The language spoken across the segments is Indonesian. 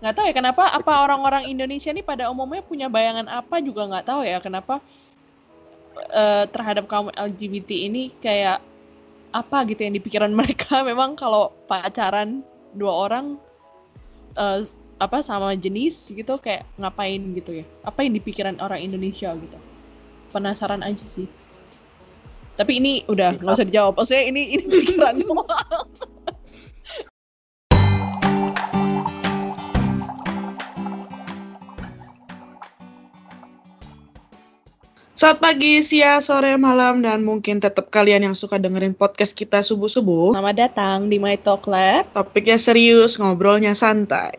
nggak tahu ya kenapa apa orang-orang Indonesia ini pada umumnya punya bayangan apa juga nggak tahu ya kenapa uh, terhadap kaum LGBT ini kayak apa gitu yang di pikiran mereka. Memang kalau pacaran dua orang uh, apa sama jenis gitu kayak ngapain gitu ya? Apa yang di pikiran orang Indonesia gitu? Penasaran aja sih. Tapi ini udah nggak usah dijawab. Maksudnya ini ini pikiran Selamat pagi, siang, sore, malam, dan mungkin tetap kalian yang suka dengerin podcast kita subuh-subuh. Selamat datang di My Talk Lab. Topiknya serius, ngobrolnya santai.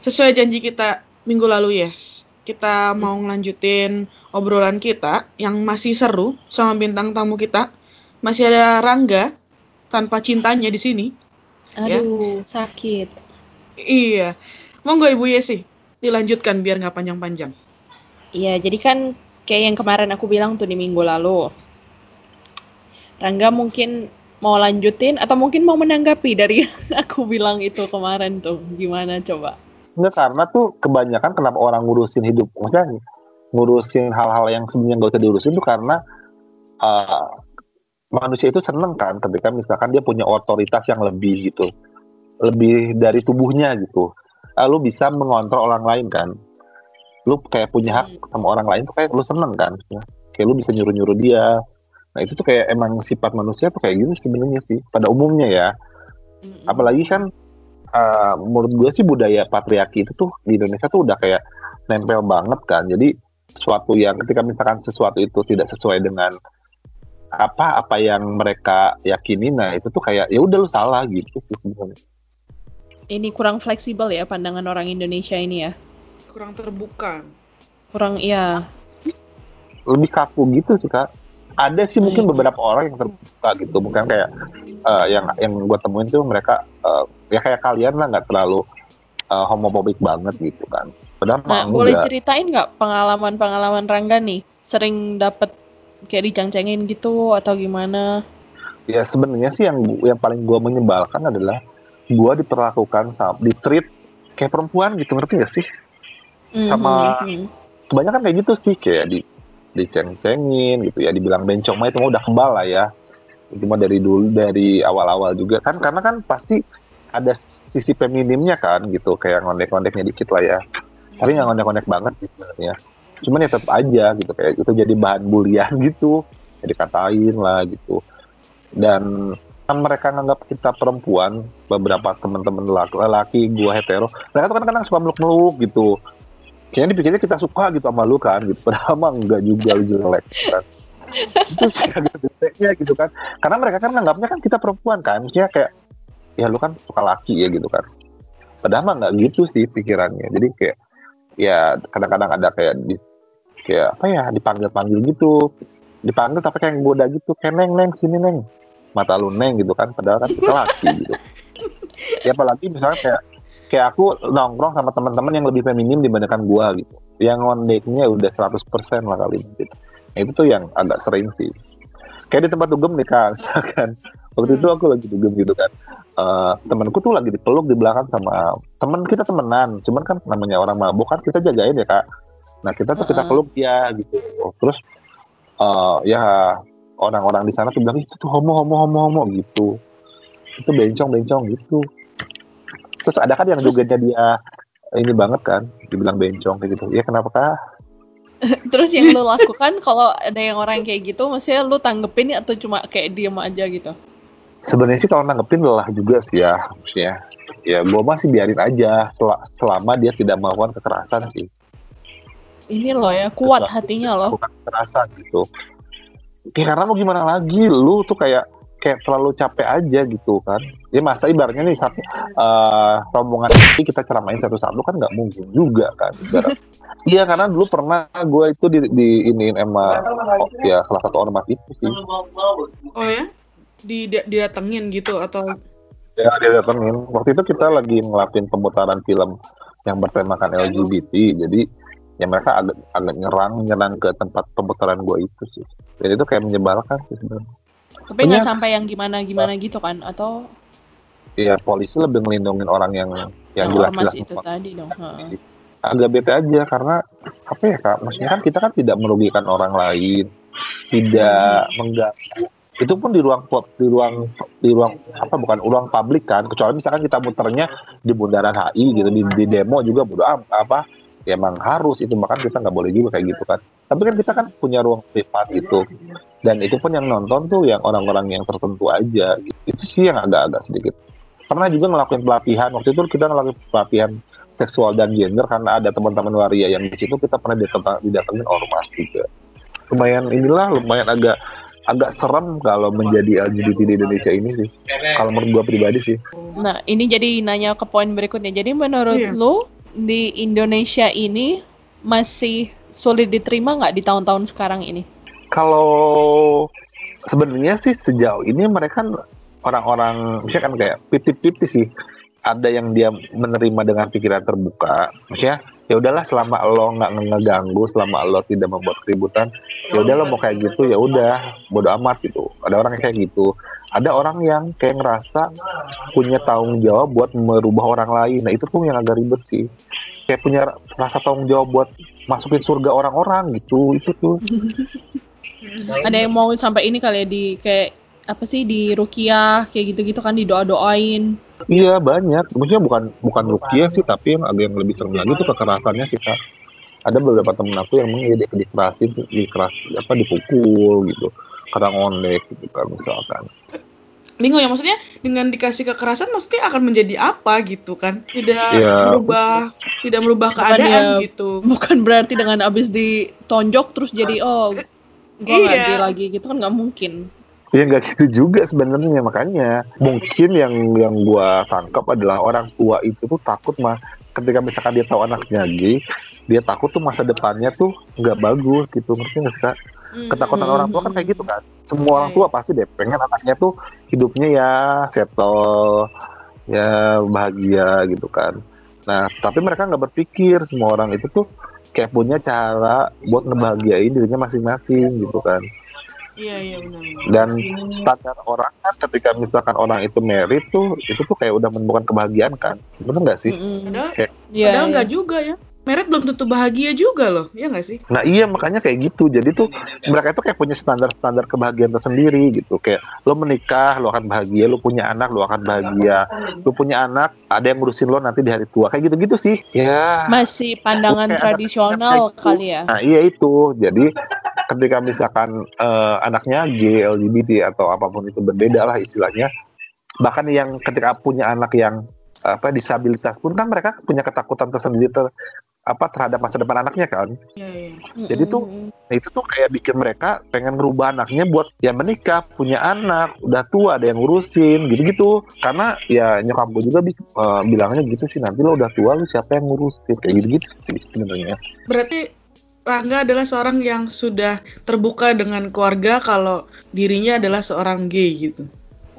Sesuai janji kita minggu lalu, yes. Kita mau ngelanjutin obrolan kita yang masih seru sama bintang tamu kita. Masih ada Rangga tanpa cintanya di sini. Ya. Aduh, ya. sakit. Iya. Monggo Ibu Yesi, dilanjutkan biar nggak panjang-panjang. Iya, jadi kan kayak yang kemarin aku bilang tuh di minggu lalu. Rangga mungkin mau lanjutin atau mungkin mau menanggapi dari yang aku bilang itu kemarin tuh. Gimana coba? Enggak, karena tuh kebanyakan kenapa orang ngurusin hidup, maksudnya ngurusin hal-hal yang sebenarnya gak usah diurusin tuh karena uh, manusia itu seneng kan ketika misalkan dia punya otoritas yang lebih gitu. Lebih dari tubuhnya gitu. Lalu bisa mengontrol orang lain kan lu kayak punya hak hmm. sama orang lain tuh kayak lu seneng kan kayak lu bisa nyuruh nyuruh dia. Nah itu tuh kayak emang sifat manusia tuh kayak gitu sebenarnya sih pada umumnya ya. Hmm. apalagi kan uh, menurut gue sih budaya patriarki itu tuh di Indonesia tuh udah kayak nempel banget kan. Jadi sesuatu yang ketika misalkan sesuatu itu tidak sesuai dengan apa apa yang mereka yakini nah itu tuh kayak ya udah lu salah gitu sih sebenarnya. Ini kurang fleksibel ya pandangan orang Indonesia ini ya kurang terbuka. Kurang iya. Lebih kaku gitu sih kak. Ada sih mungkin hmm. beberapa orang yang terbuka gitu. Bukan kayak uh, yang yang gue temuin tuh mereka uh, ya kayak kalian lah nggak terlalu uh, homofobik banget gitu kan. Padahal nah, boleh ceritain nggak pengalaman pengalaman Rangga nih? Sering dapet kayak dicang-cengin gitu atau gimana? Ya sebenarnya sih yang yang paling gue menyebalkan adalah gue diperlakukan sama di treat kayak perempuan gitu. Ngerti gak sih sama mm-hmm. kebanyakan kayak gitu sih kayak di diceng-cengin gitu ya dibilang bencong mah itu mah udah kebal lah ya. Itu mah dari dulu dari awal-awal juga. Kan karena kan pasti ada sisi feminimnya kan gitu kayak ngondek-ngondeknya dikit lah ya. Tapi nggak ngondek-ngondek banget sih sebenarnya. Cuman ya tetap aja gitu kayak itu jadi bahan bulian gitu. Jadi katain lah gitu. Dan kan mereka nganggap kita perempuan beberapa teman-teman laki, laki gua hetero mereka tuh kadang-kadang suka meluk-meluk gitu kayaknya dipikirnya kita suka gitu sama lu kan gitu. Padahal mah enggak juga lu jelek kan. Itu sih agak deteknya gitu kan. Karena mereka kan nganggapnya kan kita perempuan kan. Maksudnya kayak ya lu kan suka laki ya gitu kan. Padahal mah nggak gitu sih pikirannya. Jadi kayak ya kadang-kadang ada kayak di kayak apa ya dipanggil-panggil gitu. Dipanggil tapi kayak goda gitu. Kayak neng neng sini neng. Mata lu neng gitu kan. Padahal kan kita laki gitu. Ya apalagi misalnya kayak kayak aku nongkrong sama teman-teman yang lebih feminim dibandingkan gua gitu. Yang on date-nya udah 100% lah kali gitu. Nah, itu tuh yang agak sering sih. Kayak di tempat dugem nih kak misalkan. Waktu itu aku lagi dugem gitu kan. Uh, temanku tuh lagi dipeluk di belakang sama temen kita temenan. Cuman kan namanya orang mabuk kan kita jagain ya kak. Nah kita tuh kita peluk dia gitu. Terus uh, ya orang-orang di sana tuh bilang itu tuh homo homo homo homo gitu. Itu bencong bencong gitu Terus ada kan yang juga dia ini banget kan, dibilang bencong kayak gitu. Ya kenapa kah? Terus yang lu lakukan kalau ada yang orang kayak gitu, maksudnya lu tanggepin atau cuma kayak diem aja gitu? Sebenarnya sih kalau nanggepin lelah juga sih ya, maksudnya. Ya gue masih biarin aja sel selama dia tidak melakukan kekerasan sih. Ini loh ya, kuat hatinya loh. Kekerasan gitu. Ya karena mau gimana lagi, lu tuh kayak kayak terlalu capek aja gitu kan. Ya masa ibaratnya nih satu uh, rombongan ini kita ceramain satu-satu kan nggak mungkin juga kan iya karena dulu pernah gue itu di, di iniin emma oh, ya salah satu ormas itu sih. Oh ya? Di didatengin gitu atau? Ya dia datengin waktu itu kita lagi ngelakuin pemutaran film yang bertemakan LGBT jadi ya mereka agak agak nyerang nyerang ke tempat pemutaran gue itu sih. Jadi itu kayak menyebalkan sih sebenarnya tapi nggak sampai yang gimana gimana gitu kan atau ya polisi lebih melindungi orang yang yang jelas-jelas itu tadi dong. ha. agak bete aja karena apa ya kak maksudnya kan kita kan tidak merugikan orang lain tidak mengganggu itu pun di ruang di ruang di ruang apa bukan ruang publik kan kecuali misalkan kita muternya di bundaran HI gitu di, di demo juga bodo apa ya emang harus itu makan kita nggak boleh juga kayak gitu kan. Tapi kan kita kan punya ruang privat gitu dan itu pun yang nonton tuh yang orang-orang yang tertentu aja. Gitu. itu sih yang agak-agak sedikit. Pernah juga ngelakuin pelatihan. Waktu itu kita ngelakuin pelatihan seksual dan gender karena ada teman-teman waria yang di situ kita pernah didatang- didatengin ormas juga. Lumayan inilah lumayan agak agak serem kalau menjadi LGBT di Indonesia ini sih. Kalau menurut gua pribadi sih. Nah, ini jadi nanya ke poin berikutnya. Jadi menurut Iya. lu di Indonesia ini masih sulit diterima nggak di tahun-tahun sekarang ini? kalau sebenarnya sih sejauh ini mereka orang-orang misalnya kan kayak pipit-pipit sih ada yang dia menerima dengan pikiran terbuka maksudnya ya udahlah selama lo nggak ngeganggu selama lo tidak membuat keributan ya udah lo mau kayak gitu ya udah bodo amat gitu ada orang kayak gitu ada orang yang kayak ngerasa punya tanggung jawab buat merubah orang lain. Nah itu pun yang agak ribet sih. Kayak punya rasa tanggung jawab buat masukin surga orang-orang gitu. Itu tuh. Ada yang mau sampai ini kali ya di kayak apa sih di rukiah kayak gitu-gitu kan didoa-doain. Iya banyak, maksudnya bukan bukan rukiah sih, tapi yang agak yang lebih serem lagi itu kekerasannya sih kak. Ada beberapa temen aku yang memang ya dikerasin, dikeras apa dipukul gitu, kadang ondek gitu kan misalkan. bingung ya maksudnya dengan dikasih kekerasan maksudnya akan menjadi apa gitu kan tidak merubah tidak merubah Bukan keadaan ya- gitu Bukan berarti dengan abis ditonjok terus jadi oh gua nggak Iya. gay lagi gitu kan nggak mungkin. Ya nggak gitu juga sebenarnya makanya mungkin yang yang gua tangkap adalah orang tua itu tuh takut mah ketika misalkan dia tahu anaknya gay, dia takut tuh masa depannya tuh nggak bagus gitu ngerti nggak? Ketakutan Hmm, orang tua kan hmm. kayak gitu kan? Semua orang Iya, tua pasti deh pengen anaknya tuh hidupnya ya settle ya bahagia gitu kan. Nah tapi mereka nggak berpikir semua orang itu tuh kayak punya cara buat ngebahagiain dirinya masing-masing gitu kan. Iya iya benar dan standar orang kan ketika misalkan orang itu merit tuh itu tuh kayak udah menemukan kebahagiaan kan. Bener nggak sih? Mm-mm. padahal Iya, padahal iya. nggak juga ya merit belum tentu bahagia juga loh ya nggak sih Nah iya makanya kayak gitu. Jadi tuh mereka itu kayak punya standar-standar kebahagiaan tersendiri gitu. Kayak lo menikah, lo akan bahagia. Lo punya anak, lo akan bahagia. Lo punya anak, ada yang ngurusin lo nanti di hari tua. Kayak gitu-gitu sih. Ya. Masih pandangan anak tradisional gitu. kali ya. Nah iya itu. Jadi ketika misalkan eh, anaknya gay, LGBT atau apa pun itu berbeda lah istilahnya. Bahkan yang ketika punya anak yang apa disabilitas pun kan mereka punya ketakutan tersendiri ter, apa terhadap masa depan anaknya kan. iya iya Jadi tuh. Nah itu tuh kayak bikin mereka pengen ngerubah anaknya buat ya menikah, punya anak, udah tua ada yang ngurusin gitu-gitu. Karena ya nyokap gue juga eh, bilangnya gitu sih nanti lo udah tua lu siapa yang ngurusin kayak gitu-gitu sih sebenarnya. berarti Rangga adalah seorang yang sudah terbuka dengan keluarga kalau dirinya adalah seorang gay gitu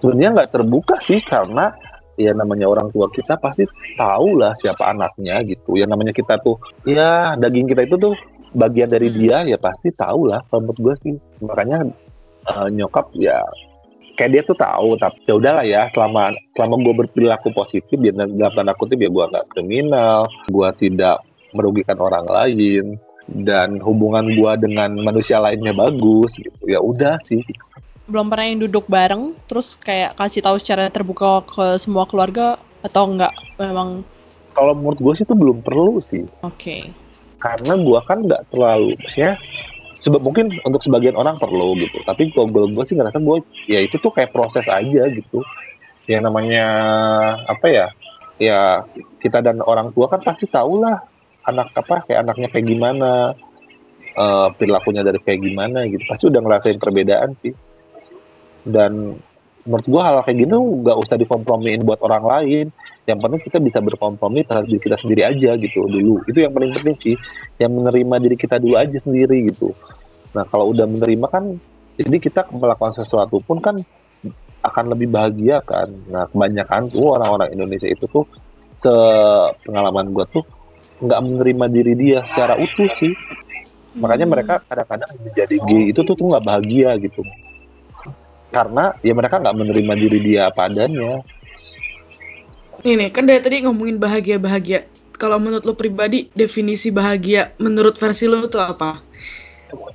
Sebenarnya nggak terbuka sih karena ya namanya orang tua kita pasti tahu lah siapa anaknya gitu. Ya namanya kita tuh ya daging kita itu tuh bagian dari Hmm. dia ya pasti tahu lah kalau menurut gue sih. Makanya eh, nyokap ya kayak dia tuh tahu tapi ya udahlah ya selama selama gue berperilaku positif dia dalam tanda kutip ya gue nggak kriminal gue tidak merugikan orang lain dan hubungan gue dengan manusia lainnya bagus gitu ya udah sih Belum pernah yang duduk bareng terus kayak kasih tahu secara terbuka ke semua keluarga atau enggak memang? Kalau menurut gue sih itu belum perlu sih. Oke. karena gua kan nggak terlalu maksudnya sebab mungkin untuk sebagian orang perlu gitu. Tapi kalau gue gue sih ngerasa gue ya itu tuh kayak proses aja gitu. Yang namanya apa ya ya kita dan orang tua kan pasti tahu lah anak apa kayak anaknya kayak gimana eh, perilakunya dari kayak gimana gitu. Pasti udah ngerasain perbedaan sih dan menurut gua hal kayak gini nggak usah dikompromiin buat orang lain. Yang penting kita bisa berkompromi terhadap diri kita sendiri aja gitu dulu. Itu yang paling penting sih. Yang menerima diri kita dulu aja sendiri gitu. Nah kalau udah menerima kan jadi kita melakukan sesuatu pun kan akan lebih bahagia kan. Nah kebanyakan tuh orang-orang Indonesia itu tuh se pengalaman gua tuh nggak menerima diri dia secara utuh sih. Makanya Hmm. mereka kadang-kadang menjadi gay itu tuh tuh nggak bahagia gitu karena ya mereka nggak menerima diri dia apa adanya Ini kan dari tadi ngomongin bahagia-bahagia. Kalau menurut lo pribadi, definisi bahagia menurut versi lo itu apa?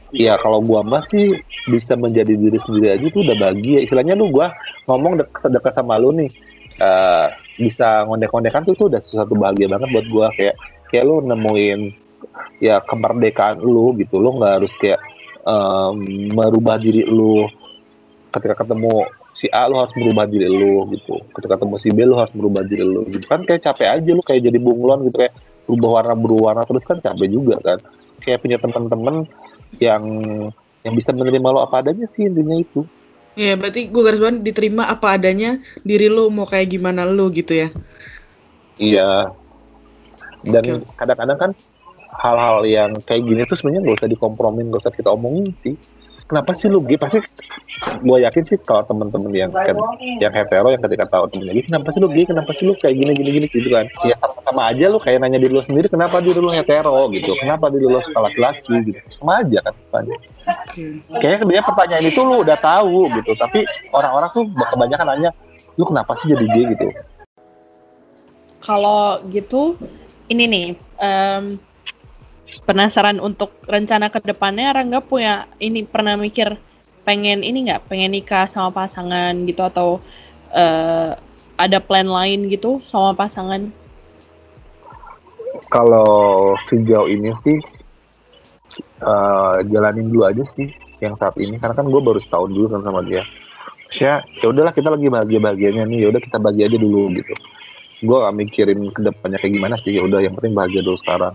Iya, kalau gua mah sih bisa menjadi diri sendiri aja tuh udah bahagia. Istilahnya lu gua ngomong dekat-dekat sama lu nih, uh, bisa ngondek-ngondekan tuh tuh udah sesuatu bahagia banget buat gua kayak kayak lu nemuin ya kemerdekaan lu gitu. Lu nggak harus kayak um, merubah diri lu ketika ketemu si A lu harus merubah diri lu gitu. Ketika ketemu si B lu harus merubah diri lu gitu. Kan kayak capek aja lu kayak jadi bunglon gitu. Kayak berubah warna berwarna terus kan capek juga kan. Kayak punya teman-teman yang yang bisa menerima lo apa adanya sih intinya itu. Iya, berarti gue garis bawahi diterima apa adanya diri lo mau kayak gimana lo gitu ya. Iya. Dan kadang-kadang kan hal-hal yang kayak gini tuh sebenarnya gak usah dikompromin, gak usah kita omongin sih kenapa sih lu gay? Pasti gue yakin sih kalau temen-temen yang kan, yang hetero yang ketika tahu temennya gay kenapa sih lu gay? Kenapa sih lu kayak gini gini gini? Gitu kan. Ya sama, aja lu kayak nanya diri lu sendiri kenapa diri lu hetero? Gitu. Kenapa diri lu suka laki-laki gitu. Sama aja kan tanya. Kayaknya sebenarnya pertanyaan itu lu udah tahu gitu. Tapi orang-orang tuh kebanyakan nanya lu kenapa sih jadi gay? Gitu. Kalau gitu ini nih um, penasaran untuk rencana ke depannya Rangga punya ini pernah mikir pengen ini nggak pengen nikah sama pasangan gitu atau uh, ada plan lain gitu sama pasangan? Kalau sejauh ini sih uh, jalanin dulu aja sih yang saat ini karena kan gue baru setahun dulu kan sama dia. Ya, ya udahlah kita lagi bahagia bahagianya nih, ya udah kita bahagia aja dulu gitu. Gue gak mikirin ke depannya kayak gimana sih, ya udah yang penting bahagia dulu sekarang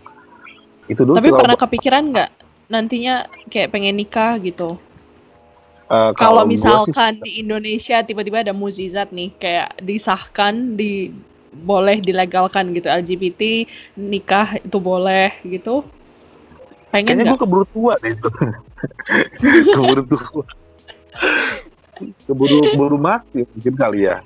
itu dulu tapi pernah kepikiran nggak nantinya kayak pengen nikah gitu? Uh, kalau misalkan sih, di Indonesia tiba-tiba ada muzizat nih kayak disahkan di boleh dilegalkan gitu LGBT nikah itu boleh gitu. Pengen kayaknya gue keburu tua deh itu. Keburu tua. Keburu keburu mati mungkin kali ya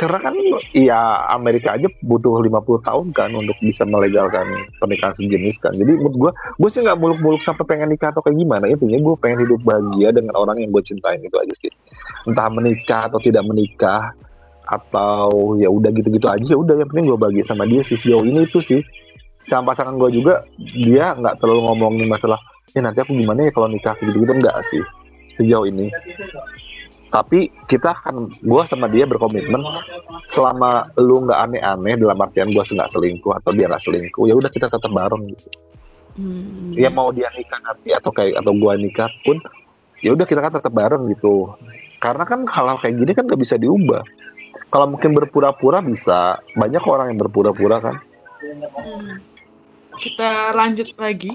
karena kan ya Amerika aja butuh 50 tahun kan untuk bisa melegalkan pernikahan sejenis kan. Jadi menurut gue gue sih nggak muluk-muluk sampai pengen nikah atau kayak gimana. Intinya gue pengen hidup bahagia dengan orang yang gue cintain itu aja sih. Entah menikah atau tidak menikah atau ya udah gitu-gitu aja ya udah yang penting gue bahagia sama dia sih. Sejauh ini itu sih. Sama pasangan gue juga dia nggak terlalu ngomongin masalah ya nanti aku gimana ya kalau nikah? Gitu-gitu. Enggak sih sejauh ini tapi kita akan gue sama dia berkomitmen selama lu nggak aneh-aneh dalam artian gue nggak selingkuh atau dia nggak selingkuh ya udah kita tetap bareng gitu hmm. ya mau dia nikah nanti atau kayak atau gue nikah pun ya udah kita kan tetap bareng gitu karena kan hal-hal kayak gini kan nggak bisa diubah kalau mungkin berpura-pura bisa banyak orang yang berpura-pura kan hmm. kita lanjut lagi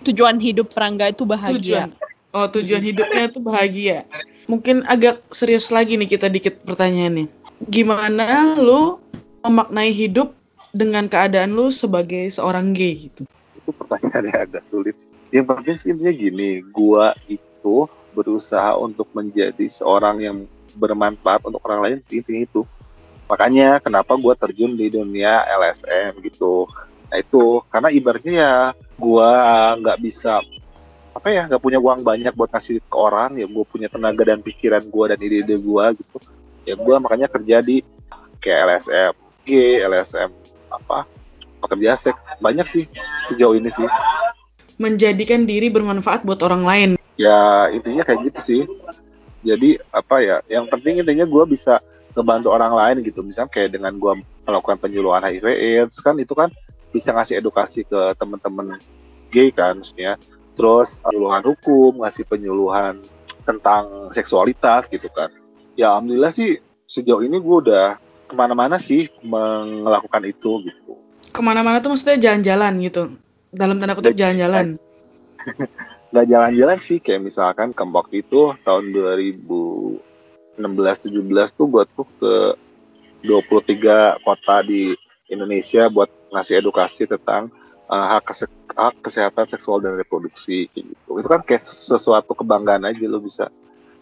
tujuan hidup perangga itu bahagia tujuan. oh tujuan hidupnya itu bahagia mungkin agak serius lagi nih kita dikit pertanyaannya. Gimana lu memaknai hidup dengan keadaan lu sebagai seorang gay gitu? Itu pertanyaan yang agak sulit. Yang penting intinya gini, gua itu berusaha untuk menjadi seorang yang bermanfaat untuk orang lain intinya itu. Makanya kenapa gue terjun di dunia LSM gitu. Nah itu karena ibaratnya ya gue nggak bisa apa ya nggak punya uang banyak buat kasih ke orang ya gue punya tenaga dan pikiran gue dan ide-ide gue gitu. Ya gue makanya kerja di kayak LSM G LSM apa pekerja seks. Banyak sih sejauh ini sih. Menjadikan diri bermanfaat buat orang lain. Ya intinya kayak gitu sih. Jadi apa ya yang penting intinya gue bisa ngebantu orang lain gitu. Misalnya kayak dengan gue melakukan penyuluhan HIV AIDS kan itu kan bisa ngasih edukasi ke teman-teman gay kan maksudnya terus penyuluhan hukum, ngasih penyuluhan tentang seksualitas gitu kan. Ya alhamdulillah sih sejauh ini gue udah ke mana-mana sih melakukan itu gitu. Ke mana-mana tuh maksudnya jalan-jalan gitu? Dalam tanda kutip jalan-jalan? Gak jalan-jalan sih, kayak misalkan ke waktu itu tahun 2016-17 tuh gue tuh ke 23 kota di Indonesia buat ngasih edukasi tentang uh, hak, kese hak kesehatan seksual dan reproduksi gitu. Itu kan kayak sesuatu kebanggaan aja lo bisa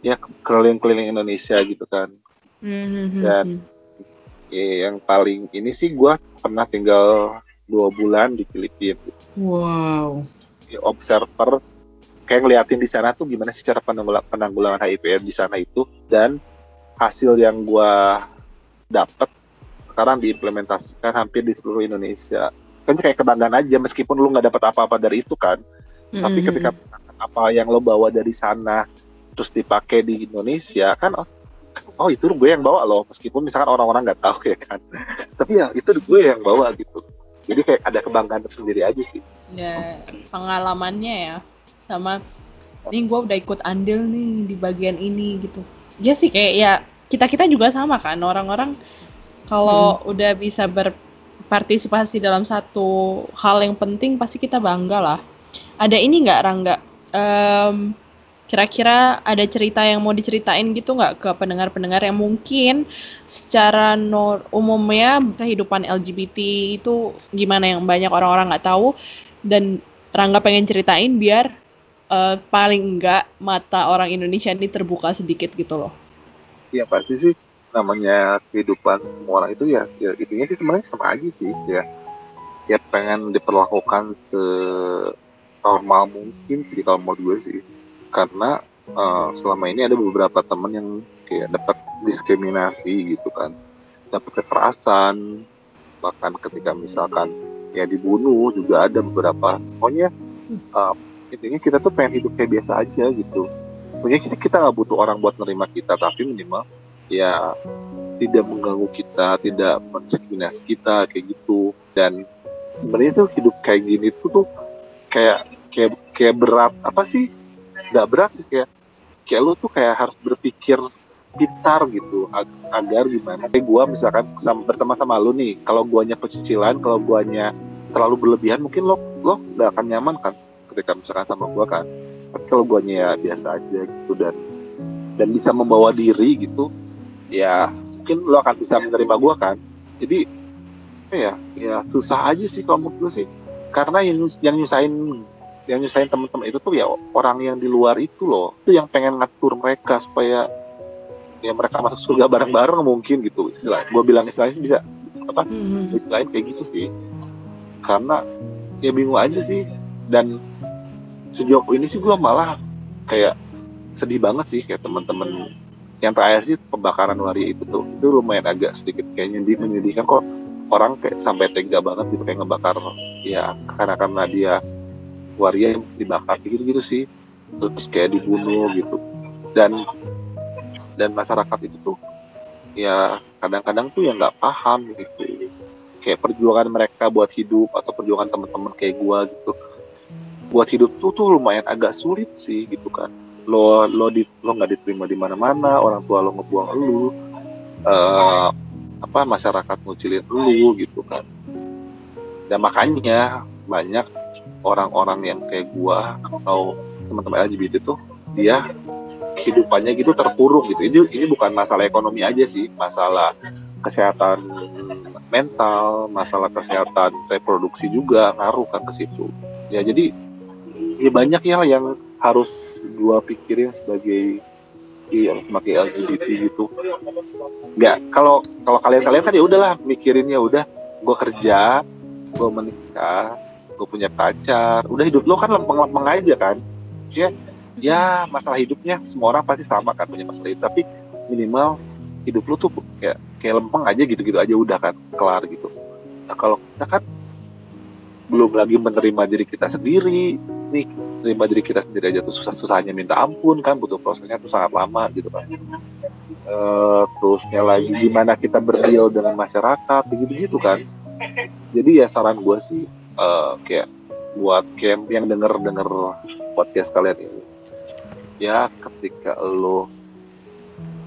ya keliling-keliling Indonesia gitu kan. Mm-hmm. Dan ya, yang paling ini sih gue pernah tinggal dua bulan di Filipina. Wow. Ya, observer kayak ngeliatin di sana tuh gimana sih cara penanggulangan, penanggulangan HIV di sana itu dan hasil yang gue dapet sekarang diimplementasikan hampir di seluruh Indonesia kan kayak kebanggaan aja meskipun lu nggak dapat apa-apa dari itu kan. Mm-hmm. tapi ketika apa yang lo bawa dari sana terus dipakai di Indonesia kan oh, oh itu gue yang bawa loh. Meskipun misalkan orang-orang nggak tahu ya kan. Tapi ya itu gue yang bawa gitu. Jadi kayak ada kebanggaan tersendiri aja sih. Ya pengalamannya ya sama ini gue udah ikut andil nih di bagian ini gitu. Ya sih kayak ya kita kita juga sama kan. Orang-orang kalau hmm. udah bisa berpartisipasi dalam satu hal yang penting pasti kita bangga lah. Ada ini nggak Rangga? Um, kira-kira ada cerita yang mau diceritain gitu nggak ke pendengar-pendengar yang mungkin secara nor umumnya kehidupan LGBT itu gimana yang banyak orang-orang nggak tahu? Dan Rangga pengen ceritain biar uh, paling enggak mata orang Indonesia ini terbuka sedikit gitu loh. Iya pasti sih namanya kehidupan semua orang itu ya, ya intinya sih sebenarnya sama aja sih ya. Ya pengen diperlakukan ke normal mungkin sih kalau menurut gue sih. Karena uh, selama ini ada beberapa temen yang kayak dapat diskriminasi gitu kan. Dapat kekerasan, bahkan ketika misalkan ya dibunuh juga ada beberapa. Pokoknya uh, intinya kita tuh pengen hidup kayak biasa aja gitu punya kita kita nggak butuh orang buat nerima kita tapi minimal ya tidak mengganggu kita tidak mendiskriminasi kita kayak gitu. Dan sebenarnya tuh hidup kayak gini tuh tuh kayak kayak kayak berat. Apa sih? Nggak berat sih kayak kayak lu tuh kayak harus berpikir pintar gitu ag agar gimana. Kayak gua misalkan sama, berteman sama lu nih kalau guanya pecicilan kalau guanya terlalu berlebihan mungkin lo lo nggak akan nyaman kan ketika misalkan sama gua kan. Tapi kalau gue ya biasa aja gitu dan dan bisa membawa diri gitu ya mungkin lo akan bisa menerima gue kan. Jadi ya ya susah aja sih kalau menurut gue sih. Karena yang yang nyusahin yang nyusahin teman-teman itu tuh ya orang yang di luar itu loh. Itu yang pengen ngatur mereka supaya ya mereka masuk surga bareng-bareng mungkin gitu. Istilah gue bilang istilahnya bisa apa hmm. istilahnya kayak gitu sih. Karena ya bingung aja sih. Dan sejauh ini sih gue malah kayak sedih banget sih kayak teman-teman yang terakhir sih pembakaran waria itu tuh itu lumayan agak sedikit kayak nyedih menyedihkan kok orang kayak sampai tega banget gitu kayak ngebakar ya karena karena dia waria yang dibakar gitu gitu sih. Terus kayak dibunuh gitu. Dan dan masyarakat itu tuh ya kadang-kadang tuh yang nggak paham gitu. Kayak perjuangan mereka buat hidup atau perjuangan teman-teman kayak gua gitu. Buat hidup tuh tuh lumayan agak sulit sih gitu kan lo lo di lo nggak diterima di mana-mana orang tua lo ngebuang lu uh, apa masyarakat ngucilin lu gitu kan. Dan makanya banyak orang-orang yang kayak gua atau teman-teman LGBT tuh dia kehidupannya gitu terpuruk gitu. Ini ini bukan masalah ekonomi aja sih masalah kesehatan mental masalah kesehatan reproduksi juga ngaruh kan ke situ. Ya jadi ya banyak ya yang harus gua pikirin sebagai iya sebagai LGBT gitu. Nggak kalau kalau kalian kalian kan ya udahlah mikirinnya udah gua kerja gua menikah gua punya pacar udah hidup lo kan lempeng-lempeng aja kan. Ya ya masalah hidupnya semua orang pasti sama kan punya masalah itu tapi minimal hidup lo tuh kayak kayak lempeng aja gitu-gitu aja udah kan kelar gitu. Nah kalau kita kan belum lagi menerima diri kita sendiri nih terima diri kita sendiri aja tuh susah-susahnya minta ampun kan butuh prosesnya tuh sangat lama gitu kan uh, terusnya lagi gimana kita berdeal dengan masyarakat begitu gitu kan. Jadi ya saran gue sih uh, kayak buat camp yang denger denger podcast kalian ini ya ketika lo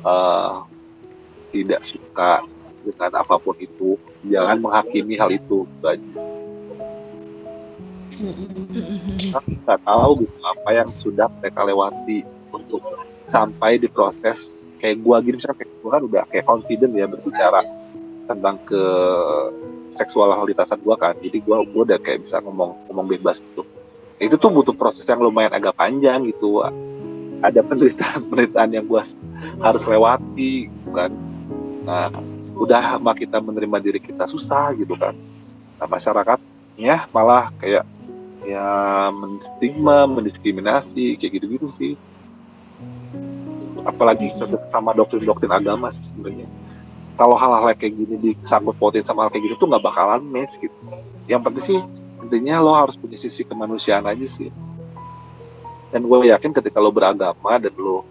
uh, tidak suka dengan apa pun itu jangan menghakimi hal itu banyak nggak tahu gitu apa yang sudah mereka lewati untuk sampai di proses kayak gua gini misalkan kayak gua kan udah kayak confident ya berbicara tentang ke seksualitasan gua kan. Jadi gua gua udah kayak bisa ngomong ngomong bebas gitu. Itu tuh butuh proses yang lumayan agak panjang gitu. Ada penderitaan penderitaan yang gua harus lewati gitu kan. Nah udah sama kita menerima diri kita susah gitu kan. Nah masyarakatnya malah kayak ya menstigma, mendiskriminasi kayak gitu-gitu sih. Apalagi sama doktrin-doktrin agama sih sebenarnya. kalau hal-hal kayak gini disangkut pautin sama hal kayak gitu tuh nggak bakalan match gitu yang penting sih intinya lo harus punya sisi kemanusiaan aja sih dan gue yakin ketika lo beragama dan lo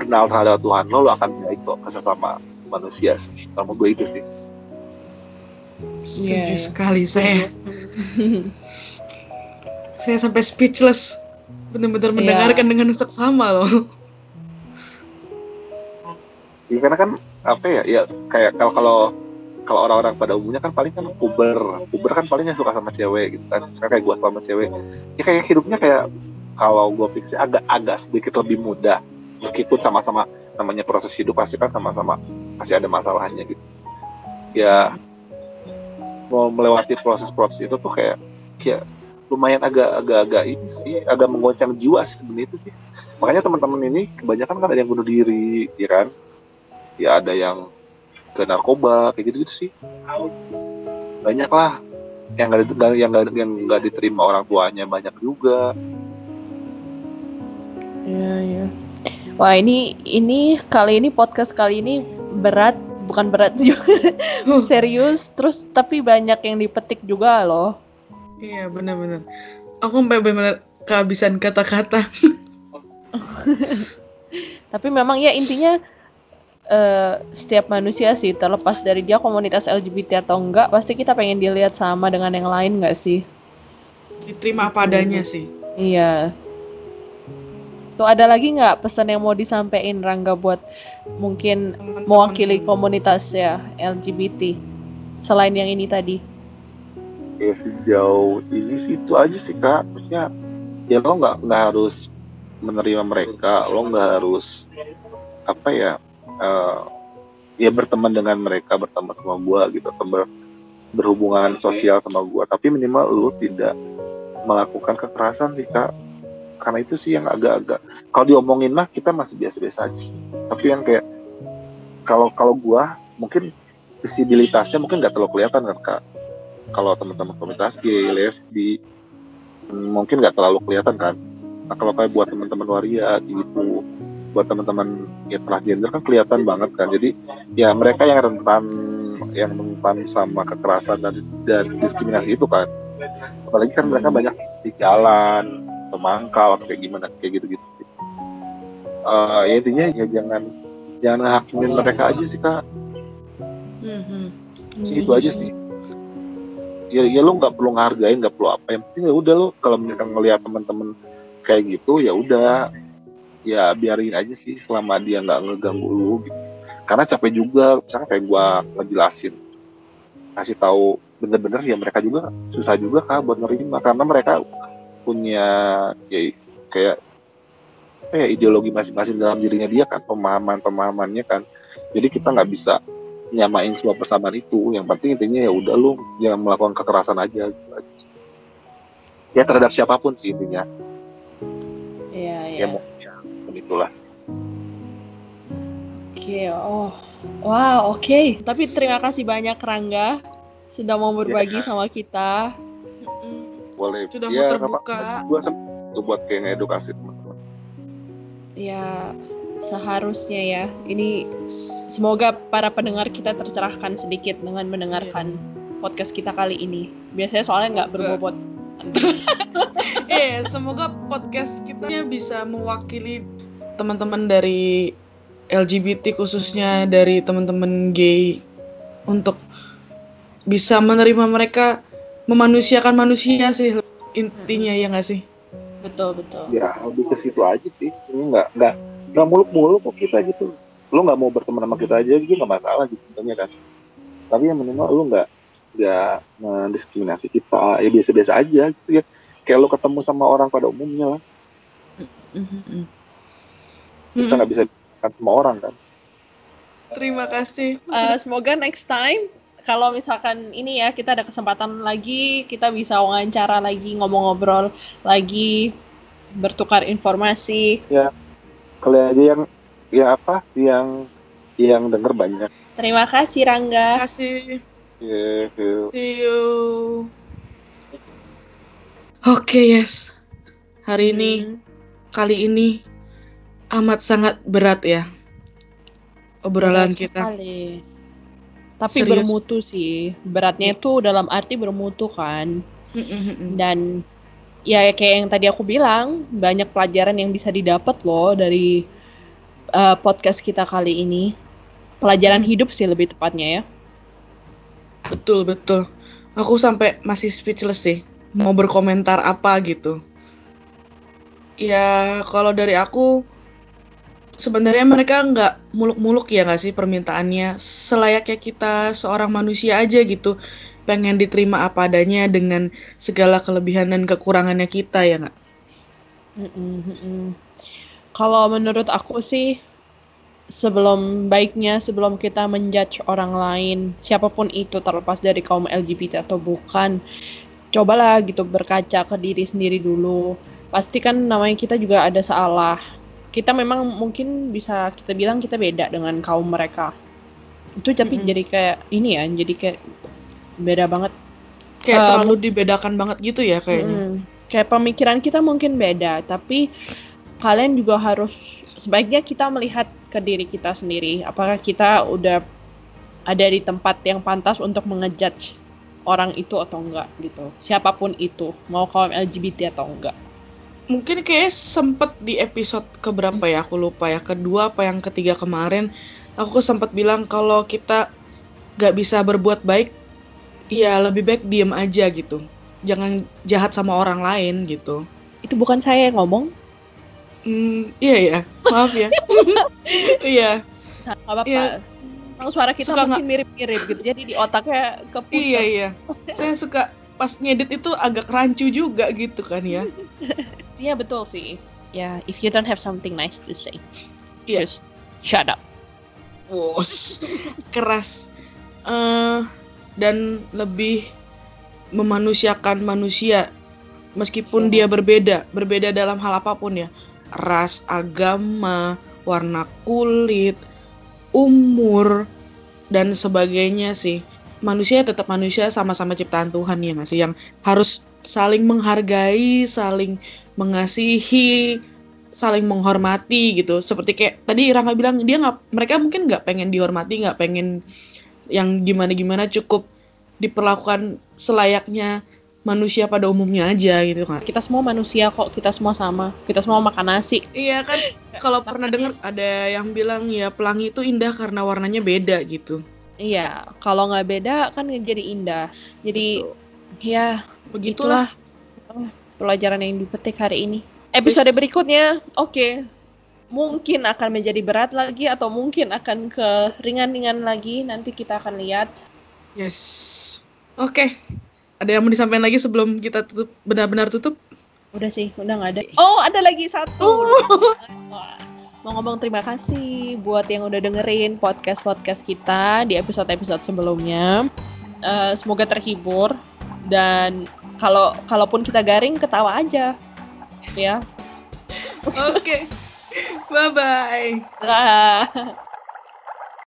kenal terhadap Tuhan lo lo akan baik kok sesama manusia sih kalau gue itu sih Setuju yeah. sekali saya. saya sampai speechless. Benar-benar yeah. mendengarkan dengan seksama loh. Iya karena kan apa ya ya kayak kalau kalau kalau orang-orang pada umumnya kan paling kan puber puber kan paling yang suka sama cewek gitu kan sekarang kayak gue sama cewek ya kayak hidupnya kayak kalau gue pikir agak agak sedikit lebih mudah meskipun sama-sama namanya proses hidup pasti kan sama-sama pasti ada masalahnya gitu ya mau melewati proses-proses itu tuh kayak kayak lumayan agak-agak-agak ini sih agak menggoncang jiwa sih sebenarnya itu sih. Makanya teman-teman ini kebanyakan kan ada yang bunuh diri ya kan? Ya ada yang ke narkoba kayak gitu-gitu sih. Banyak lah yang nggak yang nggak yang nggak diterima orang tuanya banyak juga. Ya ya wah ini ini kali ini podcast kali ini berat bukan berat juga. Serius terus tapi banyak yang dipetik juga loh iya benar-benar aku sampai benar kehabisan kata-kata. Tapi memang ya intinya uh, setiap manusia sih terlepas dari dia komunitas LGBT atau enggak pasti kita pengen dilihat sama dengan yang lain nggak sih? Diterima apa adanya sih. Iya. Tuh ada lagi nggak pesan yang mau disampaikan Rangga buat mungkin mewakili komunitas ya LGBT selain yang ini tadi? Ya sejauh ini sih itu aja sih kak. Maksudnya ya lo nggak nggak harus menerima mereka, lo nggak harus apa ya uh, ya berteman dengan mereka berteman sama gua gitu atau ber, berhubungan sosial sama gua. Tapi minimal lo tidak melakukan kekerasan sih kak. Karena itu sih yang agak-agak kalau diomongin mah kita masih biasa-biasa aja tapi yang kayak kalau kalau gua mungkin visibilitasnya mungkin nggak terlalu kelihatan kan kak kalau teman-teman komunitas gay lesbi mungkin nggak terlalu kelihatan kan. Nah kalau kayak buat teman-teman waria gitu buat teman-teman ya transgender kan kelihatan banget kan. Jadi ya mereka yang rentan yang rentan sama kekerasan dan, dan diskriminasi itu kan. Apalagi kan mereka banyak di jalan atau mangkal atau kayak gimana kayak gitu gitu uh, ya intinya ya jangan jangan hakimin mereka aja sih kak. Mm-hmm. itu aja sih ya ya lo nggak perlu ngehargain nggak perlu apa. Yang penting ya udah lo kalau mereka ngelihat teman-teman kayak gitu ya udah. Ya biarin aja sih selama dia nggak ngeganggu lu gitu. karena capek juga misalnya kayak gua ngejelasin kasih tahu bener-bener ya mereka juga susah juga kak buat nerima. Karena mereka punya ya kayak ya ideologi masing-masing dalam dirinya dia kan pemahaman pemahamannya kan. Jadi kita nggak bisa nyamain semua persamaan itu. Yang penting intinya ya udah lu jangan melakukan kekerasan aja. Ya terhadap siapa pun sih intinya. Iya iya. Ya mau ya itulah. Oke okay, oh. Wow oke. Okay. tapi terima kasih banyak Rangga. Sudah mau berbagi ya. sama kita. Boleh. Sudah ya, mau terbuka. Gue tuh buat kayak edukasi teman-teman. Ya seharusnya ya. Ini semoga para pendengar kita tercerahkan sedikit dengan mendengarkan yeah. podcast kita kali ini. Biasanya soalnya nggak berbobot. Eh semoga podcast kita bisa mewakili teman-teman dari LGBT khususnya dari teman-teman gay untuk bisa menerima mereka memanusiakan manusia sih intinya ya nggak sih? Betul betul. Ya lebih ke situ aja sih. Ini nggak nggak nggak muluk-muluk kok kita gitu lo nggak mau berteman sama kita aja gitu nggak masalah gitu sebenarnya kan. Tapi yang minimal lo nggak nggak mendiskriminasi kita ya biasa-biasa aja gitu ya. Kayak lo ketemu sama orang pada umumnya lah. Kita nggak bisa kan sama orang kan. Terima kasih. Uh, semoga next time kalau misalkan ini ya kita ada kesempatan lagi kita bisa wawancara lagi ngomong-ngobrol lagi bertukar informasi. Ya kali aja yang ya apa yang yang denger banyak terima kasih Rangga terima kasih yeah, see you oke okay, yes hari ini hmm. kali ini amat sangat berat ya obrolan kita kali Tapi Serius. bermutu sih. Beratnya itu dalam arti bermutu kan. Mm-mm-mm. Dan ya kayak yang tadi aku bilang, banyak pelajaran yang bisa didapat loh dari uh, podcast kita kali ini. Pelajaran hidup sih lebih tepatnya ya. Betul betul. Aku sampai masih speechless sih. Mau berkomentar apa gitu. Ya kalau dari aku sebenarnya mereka nggak muluk-muluk ya nggak sih permintaannya. Selayaknya kita seorang manusia aja gitu. Pengen diterima apa adanya dengan segala kelebihan dan kekurangannya kita ya nggak? Kalau menurut aku sih sebelum baiknya sebelum kita menjudge orang lain siapa pun itu terlepas dari kaum LGBT atau bukan cobalah gitu berkaca ke diri sendiri dulu. Pasti kan namanya kita juga ada salah. Kita memang mungkin bisa kita bilang kita beda dengan kaum mereka. Itu tapi Mm-mm. jadi kayak ini ya jadi kayak beda banget. Kayak Um, terlalu dibedakan banget gitu ya kayaknya. Mm, kayak pemikiran kita mungkin beda, tapi kalian juga harus sebaiknya kita melihat ke diri kita sendiri. Apakah kita udah ada di tempat yang pantas untuk mengejudge orang itu atau enggak gitu. Siapa pun itu, mau kaum LGBT atau enggak. Mungkin kayak sempet di episode keberapa ya aku lupa ya kedua apa yang ketiga kemarin aku sempat bilang kalau kita gak bisa berbuat baik ya lebih baik diem aja gitu jangan jahat sama orang lain gitu Itu bukan saya yang ngomong, hmm, iya ya maaf ya iya nggak apa-apa. Iya. Emang suara kita Suka mungkin mirip-mirip gitu, jadi di otaknya ke iya iya saya suka pas ngedit itu agak rancu juga gitu kan ya Iya betul sih. Ya, if you don't have something nice to say, Iya. just shut up. Wos, keras Eh, dan lebih memanusiakan manusia meskipun dia berbeda, berbeda dalam hal apa pun ya, ras, agama, warna kulit, umur dan sebagainya sih. Manusia tetap manusia sama-sama ciptaan Tuhan ya nggak sih yang harus saling menghargai, saling mengasihi, saling menghormati gitu. Seperti kayak tadi Rangga bilang dia nggak, mereka mungkin nggak pengen dihormati, nggak pengen yang gimana-gimana, cukup diperlakukan selayaknya manusia pada umumnya aja gitu kan. Kita semua manusia kok, kita semua sama. Kita semua makan nasi. Iya kan, kalau pernah dengar ada yang bilang ya pelangi itu indah karena warnanya beda gitu. Iya, kalau nggak beda kan jadi indah. Jadi Betul. ya begitulah. oh, pelajaran yang dipetik hari ini. Episode berikutnya, oke. Mungkin akan menjadi berat lagi atau mungkin akan ke ringan-ringan lagi. Nanti kita akan lihat. Yes. Oke. Ada yang mau disampaikan lagi sebelum kita tutup benar-benar tutup? Udah sih, udah nggak ada. Oh, ada lagi satu. Wah, Mau ngomong terima kasih buat yang udah dengerin podcast-podcast kita di episode-episode sebelumnya. Eh, semoga terhibur dan kalau kalaupun kita garing ketawa aja. Ya. Oke. Bye bye. Dah.